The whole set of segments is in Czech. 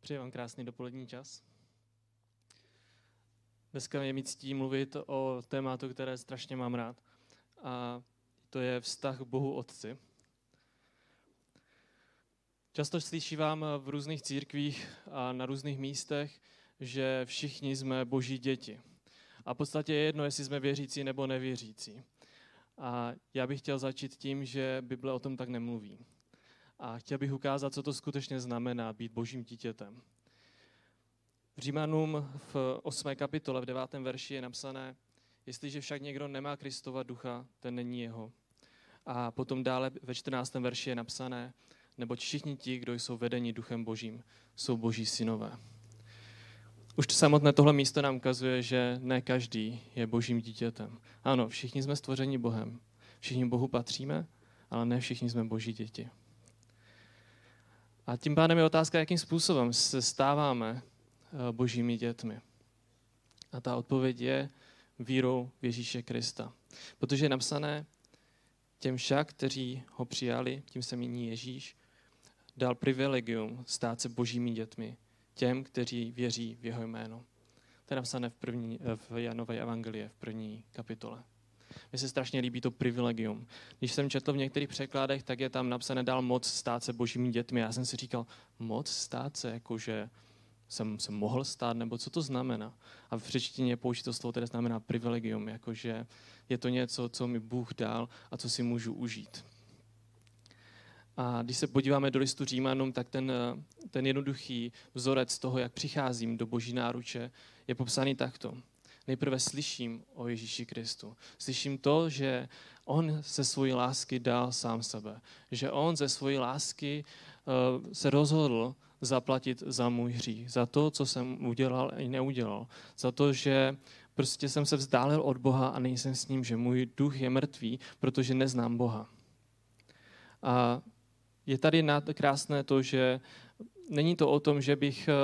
Přeji vám krásný dopolední čas. Dneska je mi ctí mluvit o tématu, které strašně mám rád. A to je vztah Bohu Otci. Často slyšívám v různých církvích a na různých místech, že všichni jsme boží děti. A v podstatě je jedno, jestli jsme věřící nebo nevěřící. A já bych chtěl začít tím, že Bible o tom tak nemluví. A chtěl bych ukázat, co to skutečně znamená být božím dítětem. V Římanům v 8. kapitole v 9. verši je napsané, jestliže však někdo nemá Kristova ducha, ten není jeho. A potom dále ve 14. verši je napsané, neboť všichni ti, kdo jsou vedeni duchem božím, jsou boží synové. Už samotné tohle místo nám ukazuje, že ne každý je božím dítětem. Ano, všichni jsme stvořeni Bohem. Všichni Bohu patříme, ale ne všichni jsme boží děti. A tím pádem je otázka, jakým způsobem se stáváme eh, božími dětmi. A ta odpověď je vírou v Ježíše Krista. Protože je napsané, těm však, kteří ho přijali, tím se míní Ježíš, dal privilegium stát se božími dětmi, těm, kteří věří v jeho jméno. To je napsané v, první, eh, v Janové evangelie, v první kapitole. Mně se strašně líbí to privilegium. Když jsem četl v některých překladech, tak je tam napsané dál moc stát se božími dětmi. Já jsem si říkal, moc stát se, jakože jsem se mohl stát, nebo co to znamená. A v řečtině použito slovo tedy znamená privilegium, jakože je to něco, co mi Bůh dal a co si můžu užít. A když se podíváme do listu Římanům, tak ten, ten jednoduchý vzorec toho, jak přicházím do boží náruče, je popsaný takto nejprve slyším o Ježíši Kristu. Slyším to, že on ze svojí lásky dal sám sebe. Že on ze svojí lásky uh, se rozhodl zaplatit za můj hřích. Za to, co jsem udělal i neudělal. Za to, že prostě jsem se vzdálil od Boha a nejsem s ním, že můj duch je mrtvý, protože neznám Boha. A je tady krásné to, že není to o tom, že bych eh,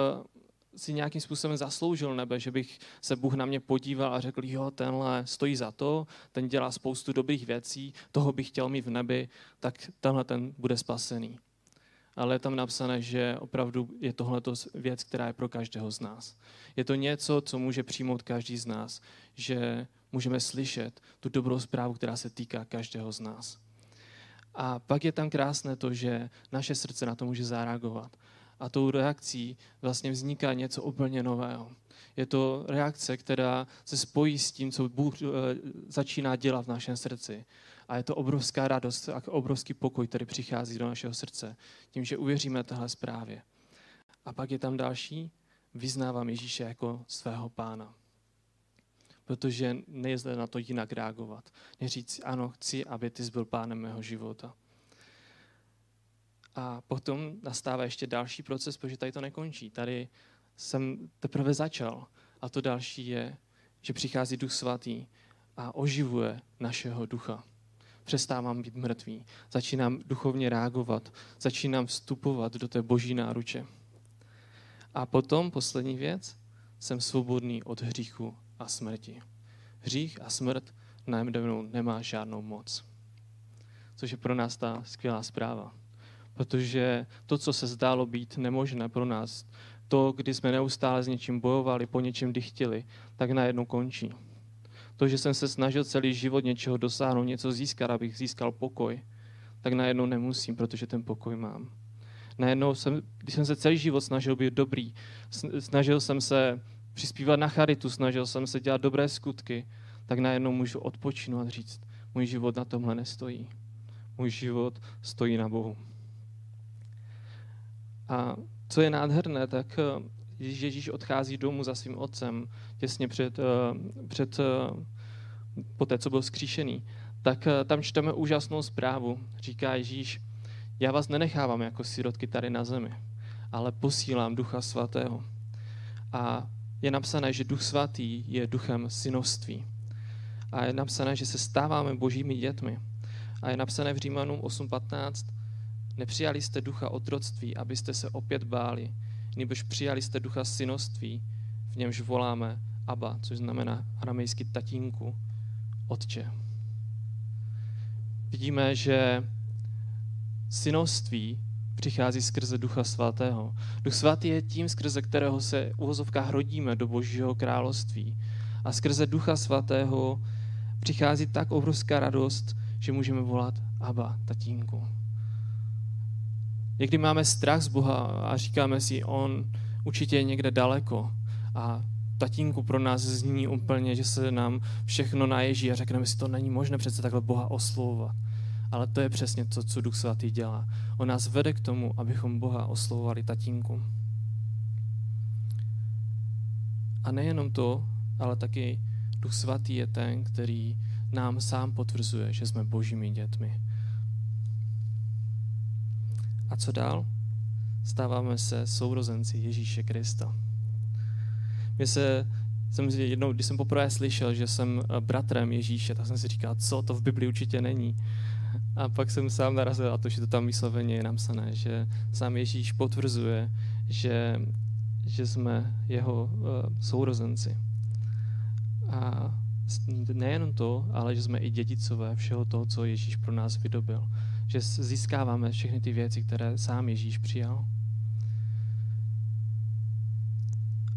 si nějakým způsobem zasloužil nebe, že bych se Bůh na mě podíval a řekl, jo, tenhle stojí za to, ten dělá spoustu dobrých věcí, toho bych chtěl mít v nebi, tak tenhle ten bude spasený. Ale je tam napsané, že opravdu je tohle věc, která je pro každého z nás. Je to něco, co může přijmout každý z nás, že můžeme slyšet tu dobrou zprávu, která se týká každého z nás. A pak je tam krásné to, že naše srdce na to může zareagovat a tou reakcí vlastně vzniká něco úplně nového. Je to reakce, která se spojí s tím, co Bůh eh, začíná dělat v našem srdci. A je to obrovská radost a obrovský pokoj, který přichází do našeho srdce, tím, že uvěříme téhle zprávě. A pak je tam další, vyznávám Ježíše jako svého pána. Protože nejde na to jinak reagovat. Neříct, ano, chci, aby ty jsi byl pánem mého života. A potom nastává ještě další proces, protože tady to nekončí. Tady jsem teprve začal. A to další je, že přichází Duch Svatý a oživuje našeho ducha. Přestávám být mrtvý. Začínám duchovně reagovat. Začínám vstupovat do té boží náruče. A potom, poslední věc, jsem svobodný od hříchu a smrti. Hřích a smrt nade mnou nemá žádnou moc. Což je pro nás ta skvělá zpráva protože to, co se zdálo být nemožné pro nás, to, kdy jsme neustále s něčím bojovali, po něčem dychtili, tak najednou končí. To, že jsem se snažil celý život něčeho dosáhnout, něco získat, abych získal pokoj, tak najednou nemusím, protože ten pokoj mám. Najednou jsem, když jsem se celý život snažil být dobrý, snažil jsem se přispívat na charitu, snažil jsem se dělat dobré skutky, tak najednou můžu odpočinout a říct, můj život na tomhle nestojí. Můj život stojí na Bohu. A co je nádherné, tak eh, když Ježíš odchází domů za svým otcem, těsně před, eh, před eh, po té, co byl skříšený, tak tam čteme úžasnou zprávu. Říká Ježíš, já vás nenechávám jako sirotky tady na zemi, ale posílám Ducha Svatého. A je napsané, že Duch Svatý je duchem synovství. A je napsané, že se stáváme božími dětmi. A je napsané v Římanům 8.15, Nepřijali jste ducha otroctví, abyste se opět báli, nebož přijali jste ducha synoství, v němž voláme Abba, což znamená aramejsky tatínku, otče. Vidíme, že synoství přichází skrze Ducha Svatého. Duch Svatý je tím, skrze kterého se uvozovkách rodíme do Božího království. A skrze Ducha Svatého přichází tak obrovská radost, že můžeme volat Aba, tatínku. Někdy máme strach z Boha a říkáme si, on určitě je někde daleko. A tatínku pro nás zní úplně, že se nám všechno naježí a řekneme si, to není možné přece takhle Boha oslovovat. Ale to je přesně to, co Duch Svatý dělá. On nás vede k tomu, abychom Boha oslovovali tatínku. A nejenom to, ale taky Duch Svatý je ten, který nám sám potvrzuje, že jsme božími dětmi. A co dál? Stáváme se sourozenci Ježíše Krista. Mě se, jsem jednou, když jsem poprvé slyšel, že jsem eh, bratrem Ježíše, tak jsem si říkal, co to v Biblii určitě není. A pak jsem sám narazil a to, že to tam vysloveně je napsané, že sám Ježíš potvrzuje, že, že jsme jeho uh, sourozenci. A nejenom to, ale že jsme i dědicové všeho toho, co Ježíš pro nás vydobil. Že získáváme všechny ty věci, které sám Ježíš přijal.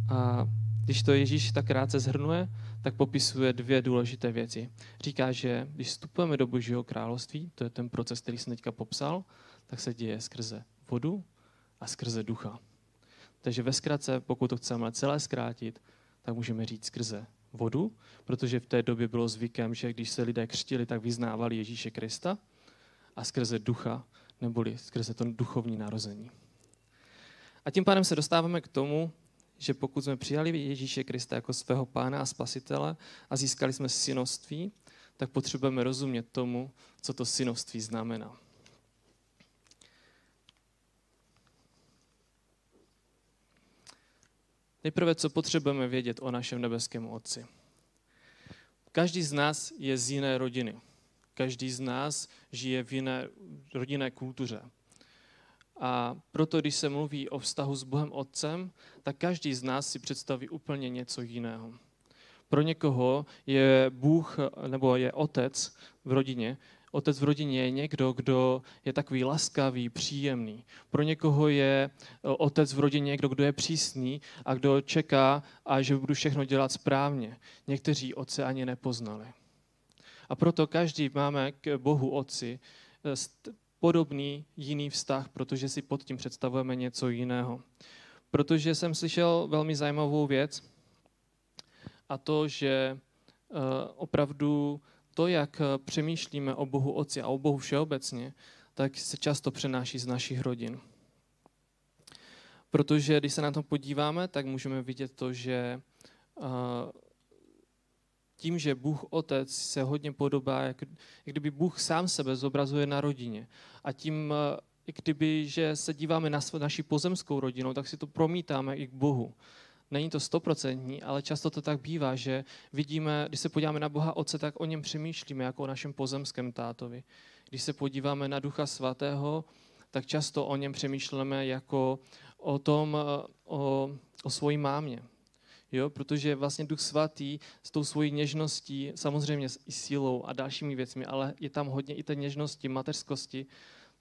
A když to Ježíš tak krátce zhrnuje, tak popisuje dvě důležité věci. Říká, že když vstupujeme do Božího království, to je ten proces, který jsem teďka popsal, tak se děje skrze vodu a skrze ducha. Takže ve zkratce, pokud to chceme celé zkrátit, tak můžeme říct skrze vodu, protože v té době bylo zvykem, že když se lidé křtili, tak vyznávali Ježíše Krista a skrze ducha, neboli skrze to duchovní narození. A tím pádem se dostáváme k tomu, že pokud jsme přijali Ježíše Krista jako svého pána a spasitele a získali jsme synoství, tak potřebujeme rozumět tomu, co to synoství znamená. Nejprve, co potřebujeme vědět o našem nebeském Otci. Každý z nás je z jiné rodiny. Každý z nás žije v jiné rodinné kultuře. A proto, když se mluví o vztahu s Bohem Otcem, tak každý z nás si představí úplně něco jiného. Pro někoho je Bůh nebo je otec v rodině. Otec v rodině je někdo, kdo je takový laskavý, příjemný. Pro někoho je otec v rodině někdo, kdo je přísný a kdo čeká a že budu všechno dělat správně. Někteří otce ani nepoznali. A proto každý máme k Bohu Otci podobný jiný vztah, protože si pod tím představujeme něco jiného. Protože jsem slyšel velmi zajímavou věc a to, že eh, opravdu to, jak přemýšlíme o Bohu Otci a o Bohu všeobecně, tak se často přenáší z našich rodin. Protože když se na to podíváme, tak můžeme vidět to, že eh, tím, že Bůh Otec se hodně podobá, jak, jak kdyby Bůh sám sebe zobrazuje na rodině. A tím, eh, i kdyby, že se díváme na naši pozemskou rodinu, tak si to promítáme i k Bohu. Není to stoprocentní, ale často to tak bývá, že vidíme, když se podíváme na Boha Otce, tak o něm přemýšlíme jako o našem pozemském tátovi. Když se podíváme na Ducha Svatého, tak často o něm přemýšlíme jako o tom, eh, o, o svojí mámě, Jo, protože vlastně Duch Svatý s tou svojí něžností, samozřejmě i sílou a dalšími věcmi, ale je tam hodně i té něžnosti, mateřskosti,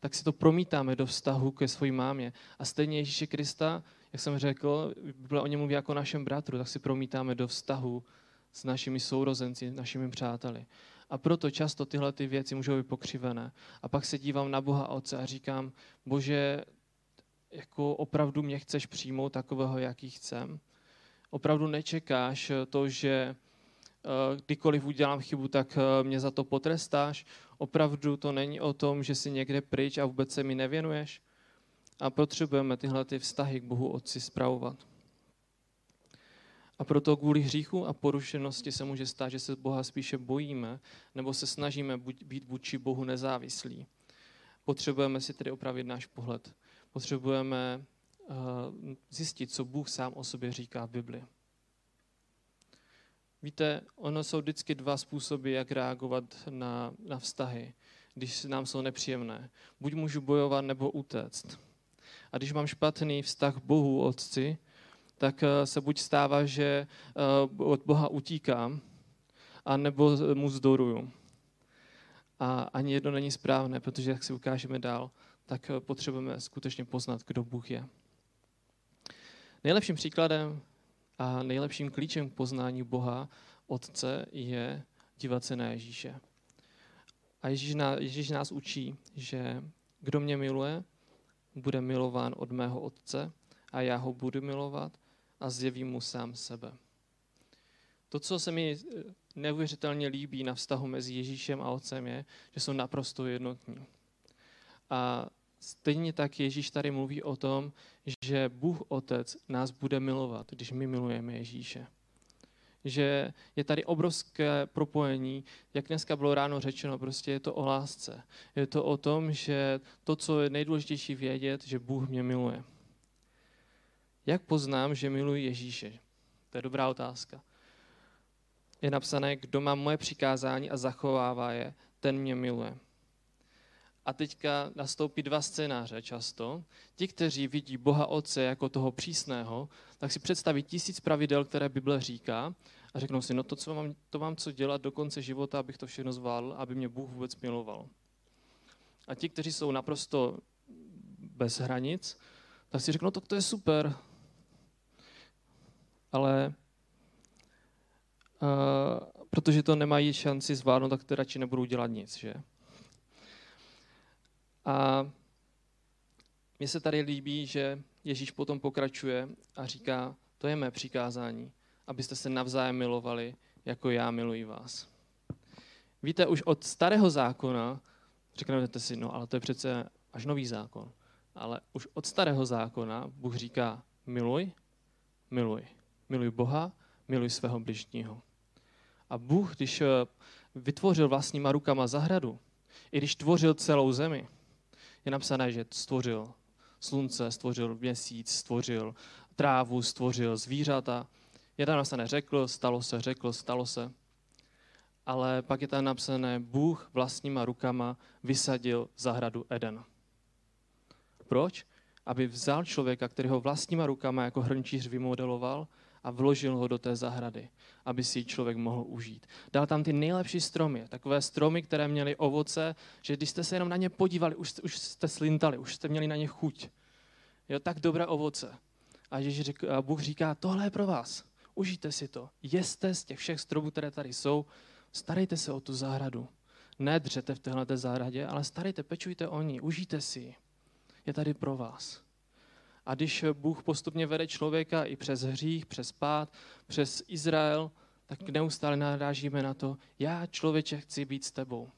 tak si to promítáme do vztahu ke své mámě. A stejně Ježíše Krista, jak jsem řekl, Bible o něm mluví jako našem bratru, tak si promítáme do vztahu s našimi sourozenci, našimi přáteli. A proto často tyhle ty věci můžou být pokřivené. A pak se dívám na Boha Otce a říkám, Bože, jako opravdu mě chceš přijmout takového, jaký chcem? Opravdu nečekáš to, že eh, kdykoliv udělám chybu, tak eh, mě za to potrestáš. Opravdu to není o tom, že jsi někde pryč a vůbec se mi nevěnuješ. A potřebujeme tyhle ty vztahy k Bohu Otci zpravovat. A proto kvůli hříchu a porušenosti se může stát, že se Boha spíše bojíme, nebo se snažíme být vůči Bohu nezávislí. Potřebujeme si tedy opravit náš pohled. Potřebujeme Eh, zjistit, co Bůh sám o sobě říká v Bibli. Víte, ono jsou vždycky dva způsoby, jak reagovat na, na vztahy, když nám jsou nepříjemné. Buď můžu bojovat, nebo utéct. A když mám špatný vztah Bohu, Otci, tak eh, se buď stává, že eh, od Boha utíkám, a nebo mu zdoruju. A ani jedno není správné, protože, jak si ukážeme dál, tak potřebujeme skutečně poznat, kdo Bůh je. Nejlepším příkladem a nejlepším klíčem k poznání Boha, Otce, je dívat se na Ježíše. A Ježíš, nás, Ježíš nás učí, že kdo mě miluje, bude milován od mého Otce a já ho budu milovat a zjevím mu sám sebe. To, co se mi neuvěřitelně líbí na vztahu mezi Ježíšem a Otcem, je, že jsou naprosto jednotní. A stejně tak Ježíš tady mluví o tom, že Bůh Otec nás bude milovat, když my milujeme Ježíše. Že je tady obrovské propojení, jak dneska bylo ráno řečeno, prostě je to o lásce. Je to o tom, že to, co je nejdůležitější vědět, že Bůh mě miluje. Jak poznám, že miluji Ježíše? To je dobrá otázka. Je napsané, kdo má moje přikázání a zachovává je, ten mě miluje. A teďka nastoupí dva scénáře často. Ti, kteří vidí Boha Otce jako toho přísného, tak si představí tisíc pravidel, které Bible říká a řeknou si, no to, co mám, to mám co dělat do konce života, abych to všechno zvládl, aby mě Bůh vůbec miloval. A ti, kteří jsou naprosto bez hranic, tak si řeknou, no, to, to je super, ale uh, protože to nemají šanci zvládnout, tak to radši nebudou dělat nic, že? A mně se tady líbí, že Ježíš potom pokračuje a říká, to je mé přikázání, abyste se navzájem milovali, jako já miluji vás. Víte, už od starého zákona, řeknete si, no ale to je přece až nový zákon, ale už od starého zákona Bůh říká, miluj, miluj. Miluj Boha, miluj svého bližního. A Bůh, když eh, vytvořil vlastníma rukama zahradu, i když tvořil celou zemi, je napsané, že stvořil slunce, stvořil měsíc, stvořil trávu, stvořil zvířata. Je tam napsané řekl, stalo se, řekl, stalo se. Ale pak je tam napsané, Bůh vlastníma rukama vysadil zahradu Eden. Proč? Aby vzal člověka, který ho vlastníma rukama jako hrnčíř vymodeloval a vložil ho do té zahrady, aby si ji člověk mohl užít. Dal tam ty nejlepší stromy, takové stromy, které měly ovoce, že když jste se jenom na ně podívali, už, už jste slintali, už jste měli na ně chuť. Jo, tak dobré ovoce. A, Ježíš řek, a Bůh říká, tohle je pro vás, užijte si to, jeste z těch všech stromů, které tady jsou, starejte se o tu zahradu. Nedřete v téhle zahradě, ale starejte, pečujte o ní, užijte si ji. Je tady pro vás. A když Bůh postupně vede člověka i přes hřích, přes pád, přes Izrael, tak neustále narážíme na to, já člověče chci být s tebou.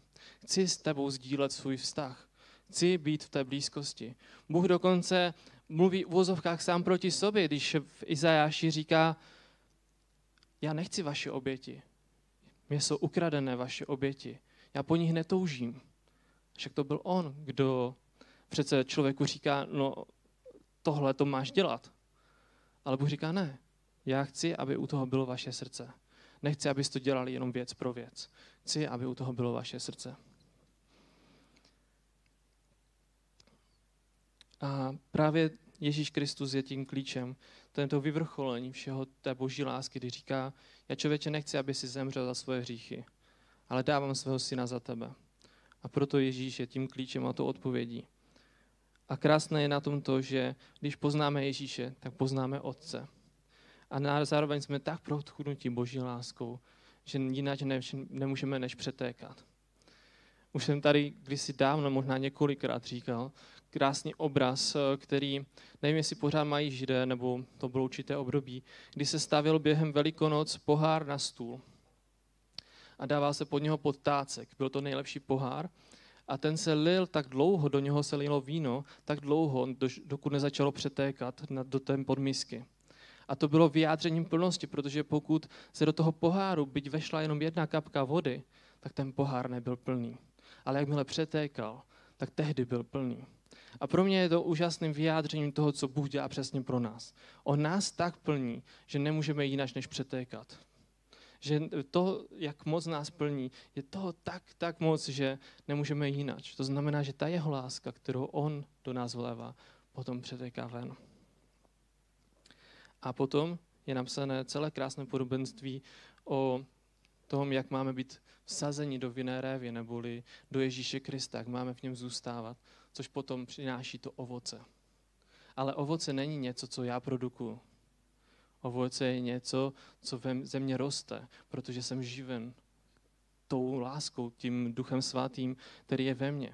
Chci s tebou sdílet svůj vztah. Chci být v té blízkosti. Bůh dokonce mluví v vozovkách sám proti sobě, když v Izajáši říká, já nechci vaše oběti. Mě jsou ukradené vaše oběti. Já po nich netoužím. Však to byl on, kdo přece člověku říká, no tohle to máš dělat. Ale Bůh říká, ne, já chci, aby u toho bylo vaše srdce. Nechci, abyste to dělali jenom věc pro věc. Chci, aby u toho bylo vaše srdce. A právě Ježíš Kristus je tím klíčem, tento vyvrcholení všeho té boží lásky, kdy říká, já člověče nechci, aby si zemřel za svoje hříchy, ale dávám svého syna za tebe. A proto Ježíš je tím klíčem a to odpovědí. A krásné je na tom to, že když poznáme Ježíše, tak poznáme Otce. A zároveň jsme tak prochudnutí Boží láskou, že jinak nemůžeme než přetékat. Už jsem tady kdysi dávno, možná několikrát říkal, krásný obraz, který, nevím, jestli pořád mají židé, nebo to bylo určité období, kdy se stavil během Velikonoc pohár na stůl a dával se pod něho podtácek. Byl to nejlepší pohár a ten se lil tak dlouho, do něho se lilo víno, tak dlouho, dokud nezačalo přetékat do té podmisky. A to bylo vyjádřením plnosti, protože pokud se do toho poháru, byť vešla jenom jedna kapka vody, tak ten pohár nebyl plný. Ale jakmile přetékal, tak tehdy byl plný. A pro mě je to úžasným vyjádřením toho, co Bůh dělá přesně pro nás. On nás tak plní, že nemůžeme jinak než přetékat že to, jak moc nás plní, je toho tak, tak moc, že nemůžeme jinak. To znamená, že ta jeho láska, kterou on do nás vlévá, potom přetéká ven. A potom je napsané celé krásné podobenství o tom, jak máme být vsazeni do vinné révy, neboli do Ježíše Krista, jak máme v něm zůstávat. což potom přináší to ovoce. Ale ovoce není něco, co já produkuju. Ovoce je něco, co ve ze mně roste, protože jsem živen tou láskou, tím duchem svatým, který je ve mně.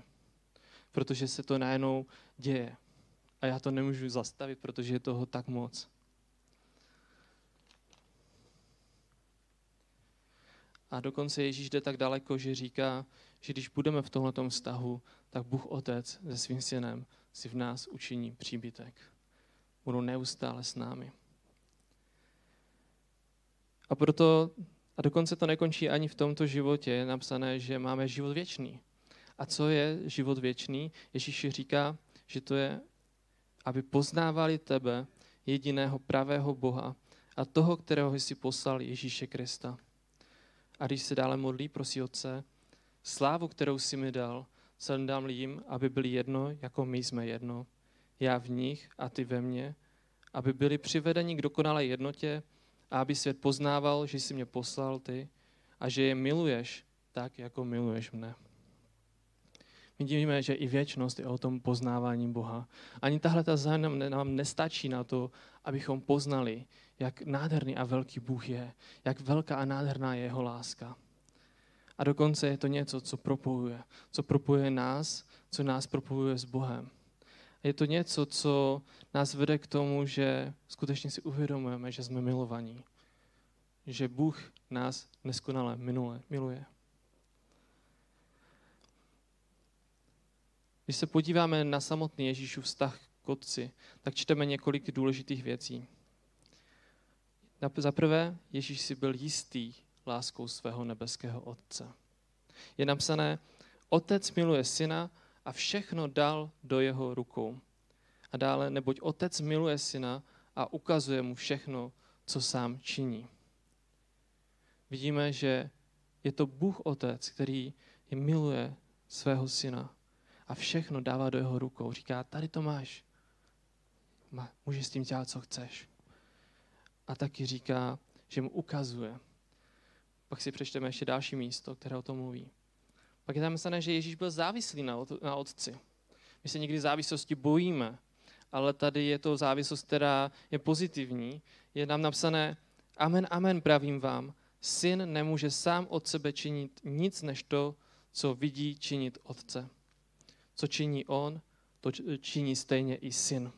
Protože se to najednou děje. A já to nemůžu zastavit, protože je toho tak moc. A dokonce Ježíš jde tak daleko, že říká, že když budeme v tomto vztahu, tak Bůh Otec se svým synem si v nás učiní příbytek. Budou neustále s námi. A proto, a dokonce to nekončí ani v tomto životě, je napsané, že máme život věčný. A co je život věčný? Ježíš říká, že to je, aby poznávali tebe, jediného pravého Boha a toho, kterého jsi poslal Ježíše Krista. A když se dále modlí, prosí Otce, slávu, kterou jsi mi dal, jsem dám jim, aby byli jedno, jako my jsme jedno. Já v nich a ty ve mně, aby byli přivedeni k dokonalé jednotě a aby svět poznával, že jsi mě poslal ty a že je miluješ tak, jako miluješ mne. Vidíme, že i věčnost je o tom poznávání Boha. Ani tahle ta zájem nám nestačí na to, abychom poznali, jak nádherný a velký Bůh je, jak velká a nádherná je jeho láska. A dokonce je to něco, co propojuje. Co propojuje nás, co nás propojuje s Bohem. Je to něco, co nás vede k tomu, že skutečně si uvědomujeme, že jsme milovaní. Že Bůh nás neskonale minule, miluje. Když se podíváme na samotný Ježíšův vztah k Otci, tak čteme několik důležitých věcí. Za prvé, Ježíš si byl jistý láskou svého nebeského Otce. Je napsané, Otec miluje syna a všechno dal do jeho rukou. A dále, neboť Otec miluje syna a ukazuje mu všechno, co sám činí. Vidíme, že je to Bůh Otec, který je miluje svého syna a všechno dává do jeho rukou. Říká, tady to máš. Můžeš s tím dělat, co chceš. A taky říká, že mu ukazuje. Pak si přečteme ještě další místo, které o tom mluví. Pak je tam myslené, že Ježíš byl závislý na, na otci. My se někdy závislosti bojíme, ale tady je to závislost, která je pozitivní. Je nám napsané, amen, amen, pravím vám, syn nemůže sám od sebe činit nic než to, co vidí činit otce. Co činí on, to činí stejně i syn.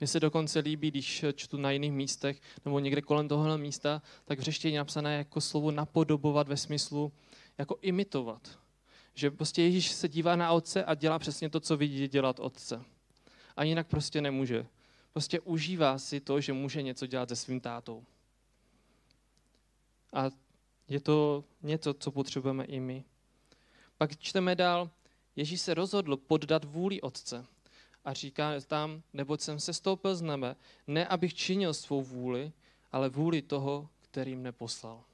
Mně se dokonce líbí, když čtu na jiných místech nebo někde kolem tohohle místa, tak v je napsané jako slovo napodobovat ve smyslu jako imitovat. Že prostě Ježíš se dívá na otce a dělá přesně to, co vidí dělat otce. A jinak prostě nemůže. Prostě užívá si to, že může něco dělat se svým tátou. A je to něco, co potřebujeme i my. Pak čteme dál, Ježíš se rozhodl poddat vůli Otce. A říká tam, neboť jsem se stoupil z nebe, ne abych činil svou vůli, ale vůli toho, který mne poslal.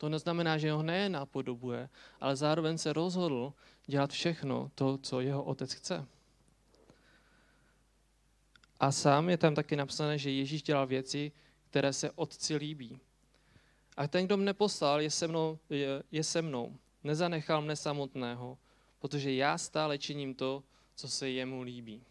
To neznamená, že ho nejen napodobuje, ale zároveň se rozhodl dělat všechno to, co jeho otec chce. A sám je tam taky napsané, že Ježíš dělal věci, které se otci líbí. A ten, kdo mne poslal, je se mnou. Je, je se mnou. Nezanechal mne samotného, protože já stále činím to, co se jemu líbí.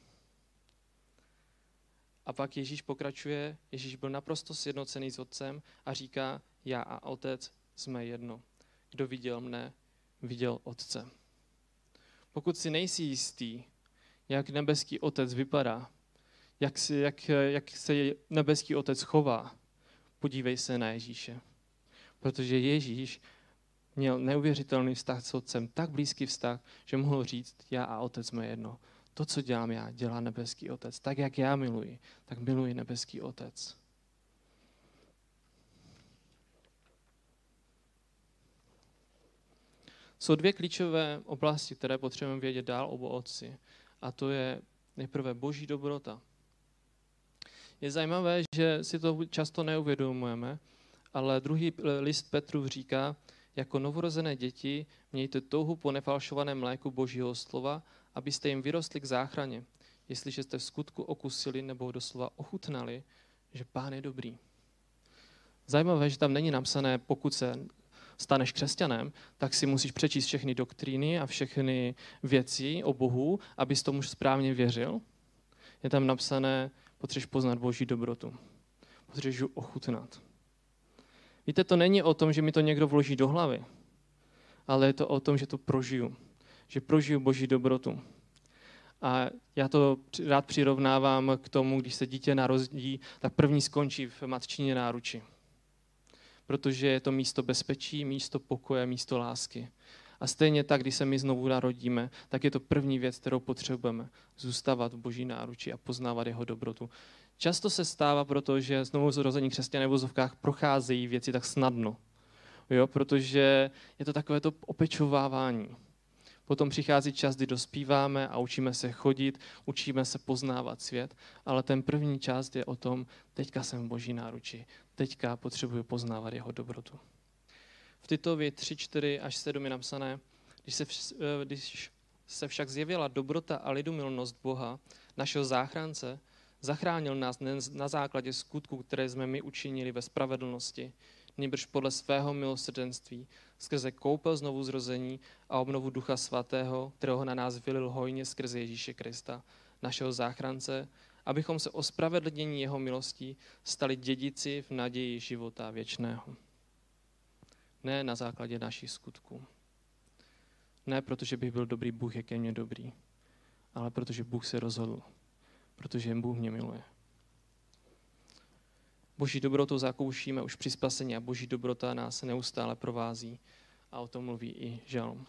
A pak Ježíš pokračuje, Ježíš byl naprosto sjednocený s otcem a říká, já a otec jsme jedno. Kdo viděl mne, viděl otce. Pokud si nejsi jistý, jak nebeský otec vypadá, jak, si, jak, jak se nebeský otec chová, podívej se na Ježíše. Protože Ježíš měl neuvěřitelný vztah s otcem, tak blízký vztah, že mohl říct, já a otec jsme jedno. To, co dělám já, dělá nebeský otec. Tak, jak já miluji, tak miluji nebeský otec. Jsou dvě klíčové oblasti, které potřebujeme vědět dál o otci. A to je nejprve boží dobrota. Je zajímavé, že si to často neuvědomujeme, ale druhý list Petru říká, jako novorozené děti mějte touhu po nefalšovaném mléku božího slova, abyste jim vyrostli k záchraně, jestliže jste v skutku okusili nebo doslova ochutnali, že pán je dobrý. Zajímavé, že tam není napsané, pokud se staneš křesťanem, tak si musíš přečíst všechny doktríny a všechny věci o Bohu, abys tomu správně věřil. Je tam napsané, potřebuješ poznat Boží dobrotu. Potřebuješ ji ochutnat. Víte, to není o tom, že mi to někdo vloží do hlavy, ale je to o tom, že to prožiju. Že prožiju Boží dobrotu. A já to rád přirovnávám k tomu, když se dítě narodí, tak první skončí v matčině náruči. Protože je to místo bezpečí, místo pokoje, místo lásky. A stejně tak, když se my znovu narodíme, tak je to první věc, kterou potřebujeme. Zůstávat v boží náruči a poznávat jeho dobrotu. Často se stává proto, že znovu zrození křesťané v vozovkách procházejí věci tak snadno. Jo, protože je to takové to opečovávání. Potom přichází čas, kdy dospíváme a učíme se chodit, učíme se poznávat svět, ale ten první část je o tom, teďka jsem v boží náruči, teďka potřebuji poznávat jeho dobrotu. V Titovi 3, 4 až 7 je napsané, když se, eh, když se však zjevila dobrota a lidumilnost Boha, našeho záchrance, zachránil nás na základě skutku, které jsme my učinili ve spravedlnosti, nebož podle svého milosrdenství, skrze koupel znovu zrození a obnovu Ducha Svatého, kterého na nás vylil hojně skrze Ježíše Krista, našeho záchrance, abychom se o spravedlnění jeho milostí stali dědici v naději života věčného. Ne na základě našich skutků. Ne protože bych byl dobrý Bůh, jak je mě dobrý, ale protože Bůh se rozhodl. Protože Bůh mě miluje. Boží dobrotu zakoušíme už při spasení a boží dobrota nás neustále provází. A o tom mluví i žalm.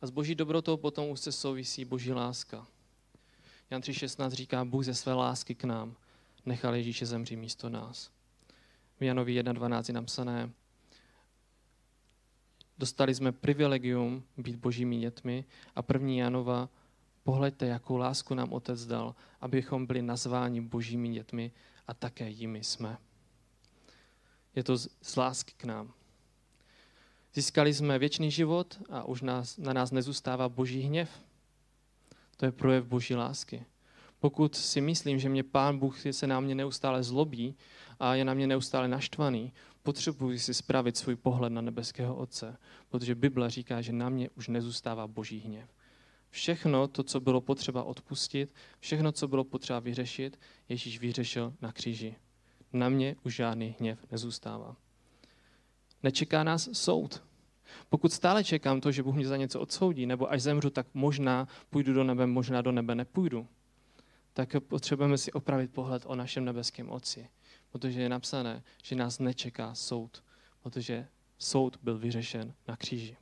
A s boží dobrotou potom už se souvisí boží láska. Jan 3.16 říká, Bůh ze své lásky k nám nechal Ježíše zemřít místo nás. V Janovi 1.12 je napsané, dostali jsme privilegium být božími dětmi a první Janova, pohleďte, jakou lásku nám Otec dal, abychom byli nazváni božími dětmi a také jimi jsme. Je to z lásky k nám. Získali jsme věčný život a už nás, na nás nezůstává boží hněv. To je projev boží lásky. Pokud si myslím, že mě Pán Bůh se na mě neustále zlobí a je na mě neustále naštvaný, potřebuji si spravit svůj pohled na nebeského Otce, protože Bible říká, že na mě už nezůstává boží hněv. Všechno to, co bylo potřeba odpustit, všechno, co bylo potřeba vyřešit, Ježíš vyřešil na kříži. Na mě už žádný hněv nezůstává. Nečeká nás soud. Pokud stále čekám to, že Bůh mě za něco odsoudí, nebo až zemřu, tak možná půjdu do nebe, možná do nebe nepůjdu, tak potřebujeme si opravit pohled o našem nebeském Otci. Protože je napsané, že nás nečeká soud, protože soud byl vyřešen na kříži.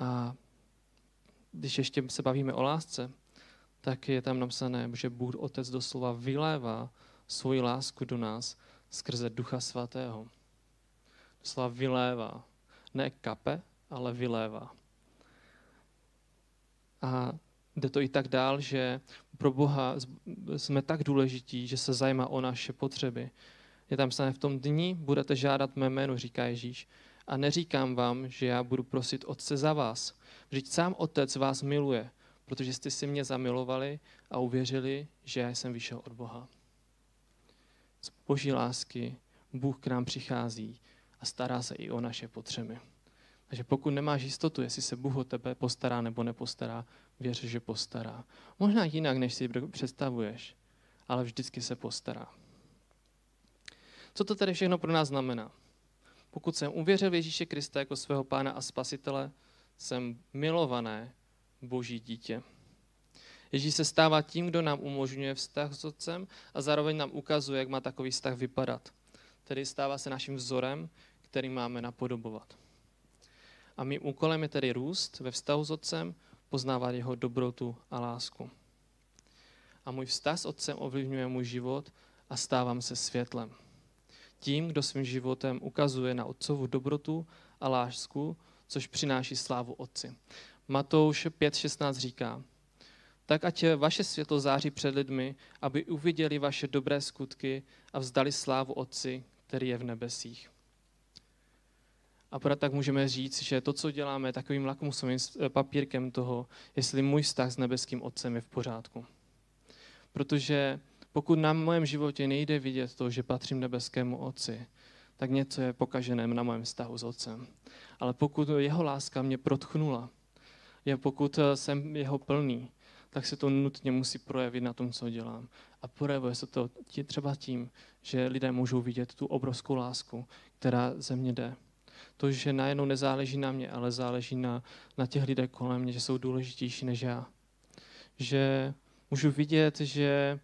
A když ještě se bavíme o lásce, tak je tam napsané, že Bůh Otec doslova vylévá svoji lásku do nás skrze Ducha Svatého. Doslova vylévá. Ne kape, ale vylévá. A jde to i tak dál, že pro Boha jsme tak důležití, že se zajímá o naše potřeby. Je tam psané, v tom dni budete žádat mé jméno, říká Ježíš, a neříkám vám, že já budu prosit Otce za vás. Vždyť sám Otec vás miluje, protože jste si mě zamilovali a uvěřili, že já jsem vyšel od Boha. Z boží lásky Bůh k nám přichází a stará se i o naše potřeby. Takže pokud nemáš jistotu, jestli se Bůh o tebe postará nebo nepostará, věř, že postará. Možná jinak, než si představuješ, ale vždycky se postará. Co to tedy všechno pro nás znamená? Pokud jsem uvěřil Ježíše Krista jako svého pána a spasitele, jsem milované boží dítě. Ježíš se stává tím, kdo nám umožňuje vztah s Otcem a zároveň nám ukazuje, jak má takový vztah vypadat. Tedy stává se naším vzorem, který máme napodobovat. A mým úkolem je tedy růst ve vztahu s Otcem, poznávat jeho dobrotu a lásku. A můj vztah s Otcem ovlivňuje můj život a stávám se světlem tím, kdo svým životem ukazuje na otcovu dobrotu a lásku, což přináší slávu Otci. Matouš 5.16 říká, tak ať vaše světlo září před lidmi, aby uviděli vaše dobré skutky a vzdali slávu Otci, který je v nebesích. A proto tak můžeme říct, že to, co děláme, takovým lakmusovým papírkem toho, jestli můj vztah s nebeským Otcem je v pořádku. Protože pokud na mém životě nejde vidět to, že patřím nebeskému Otci, tak něco je pokažené na mém vztahu s otcem. Ale pokud jeho láska mě protchnula, je pokud eh, jsem jeho plný, tak se to nutně musí projevit na tom, co dělám. A projevuje se to třeba tím, že lidé můžou vidět tu obrovskou lásku, která ze mě jde. To, že najednou nezáleží na mě, ale záleží na, na těch lidech kolem mě, že jsou důležitější než já. Že můžu vidět, že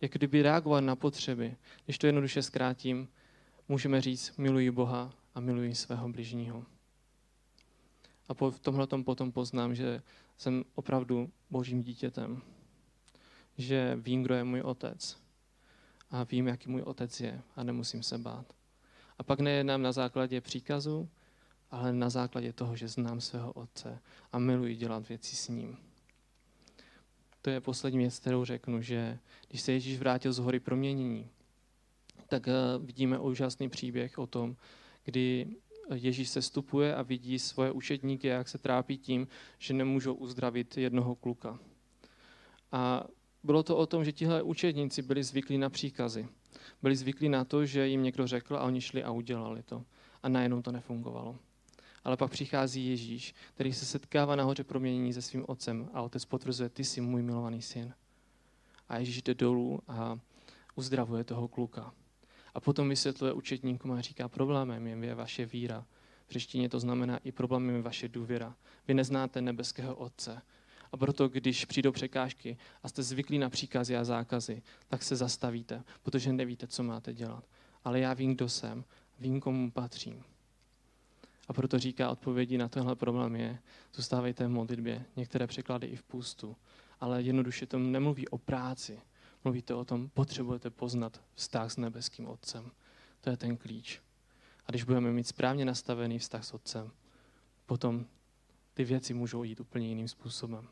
jak kdyby reagovat na potřeby. Když to jednoduše zkrátím, můžeme říct, miluji Boha a miluji svého bližního. A po, v tomhle potom poznám, že jsem opravdu božím dítětem. Že vím, kdo je můj otec. A vím, jaký můj otec je a nemusím se bát. A pak nejednám na základě příkazu, ale na základě toho, že znám svého otce a miluji dělat věci s ním. To je poslední věc, kterou řeknu, že když se Ježíš vrátil z hory proměnění, tak eh, vidíme úžasný příběh o tom, kdy Ježíš se stupuje a vidí svoje učedníky, jak se trápí tím, že nemůžou uzdravit jednoho kluka. A bylo to o tom, že tihle učedníci byli zvyklí na příkazy. Byli zvyklí na to, že jim někdo řekl a oni šli a udělali to. A najednou to nefungovalo. Ale pak přichází Ježíš, který se setkává nahoře proměnění se svým otcem a otec potvrzuje, ty jsi můj milovaný syn. A Ježíš jde dolů a uzdravuje toho kluka. A potom vysvětluje učetníkům a říká, problémem je vaše víra. V řeštině to znamená i problémem je vaše důvěra. Vy neznáte nebeského Otce. A proto, když přijdou překážky a jste zvyklí na příkazy a zákazy, tak se zastavíte, protože nevíte, co máte dělat. Ale já vím, kdo jsem, vím, komu patřím. A proto říká, odpovědí na tenhle problém je, zůstávejte v modlitbě, některé překlady i v půstu. Ale jednoduše to nemluví o práci, mluvíte o tom, potřebujete poznat vztah s nebeským Otcem. To je ten klíč. A když budeme mít správně nastavený vztah s Otcem, potom ty věci můžou jít úplně jiným způsobem.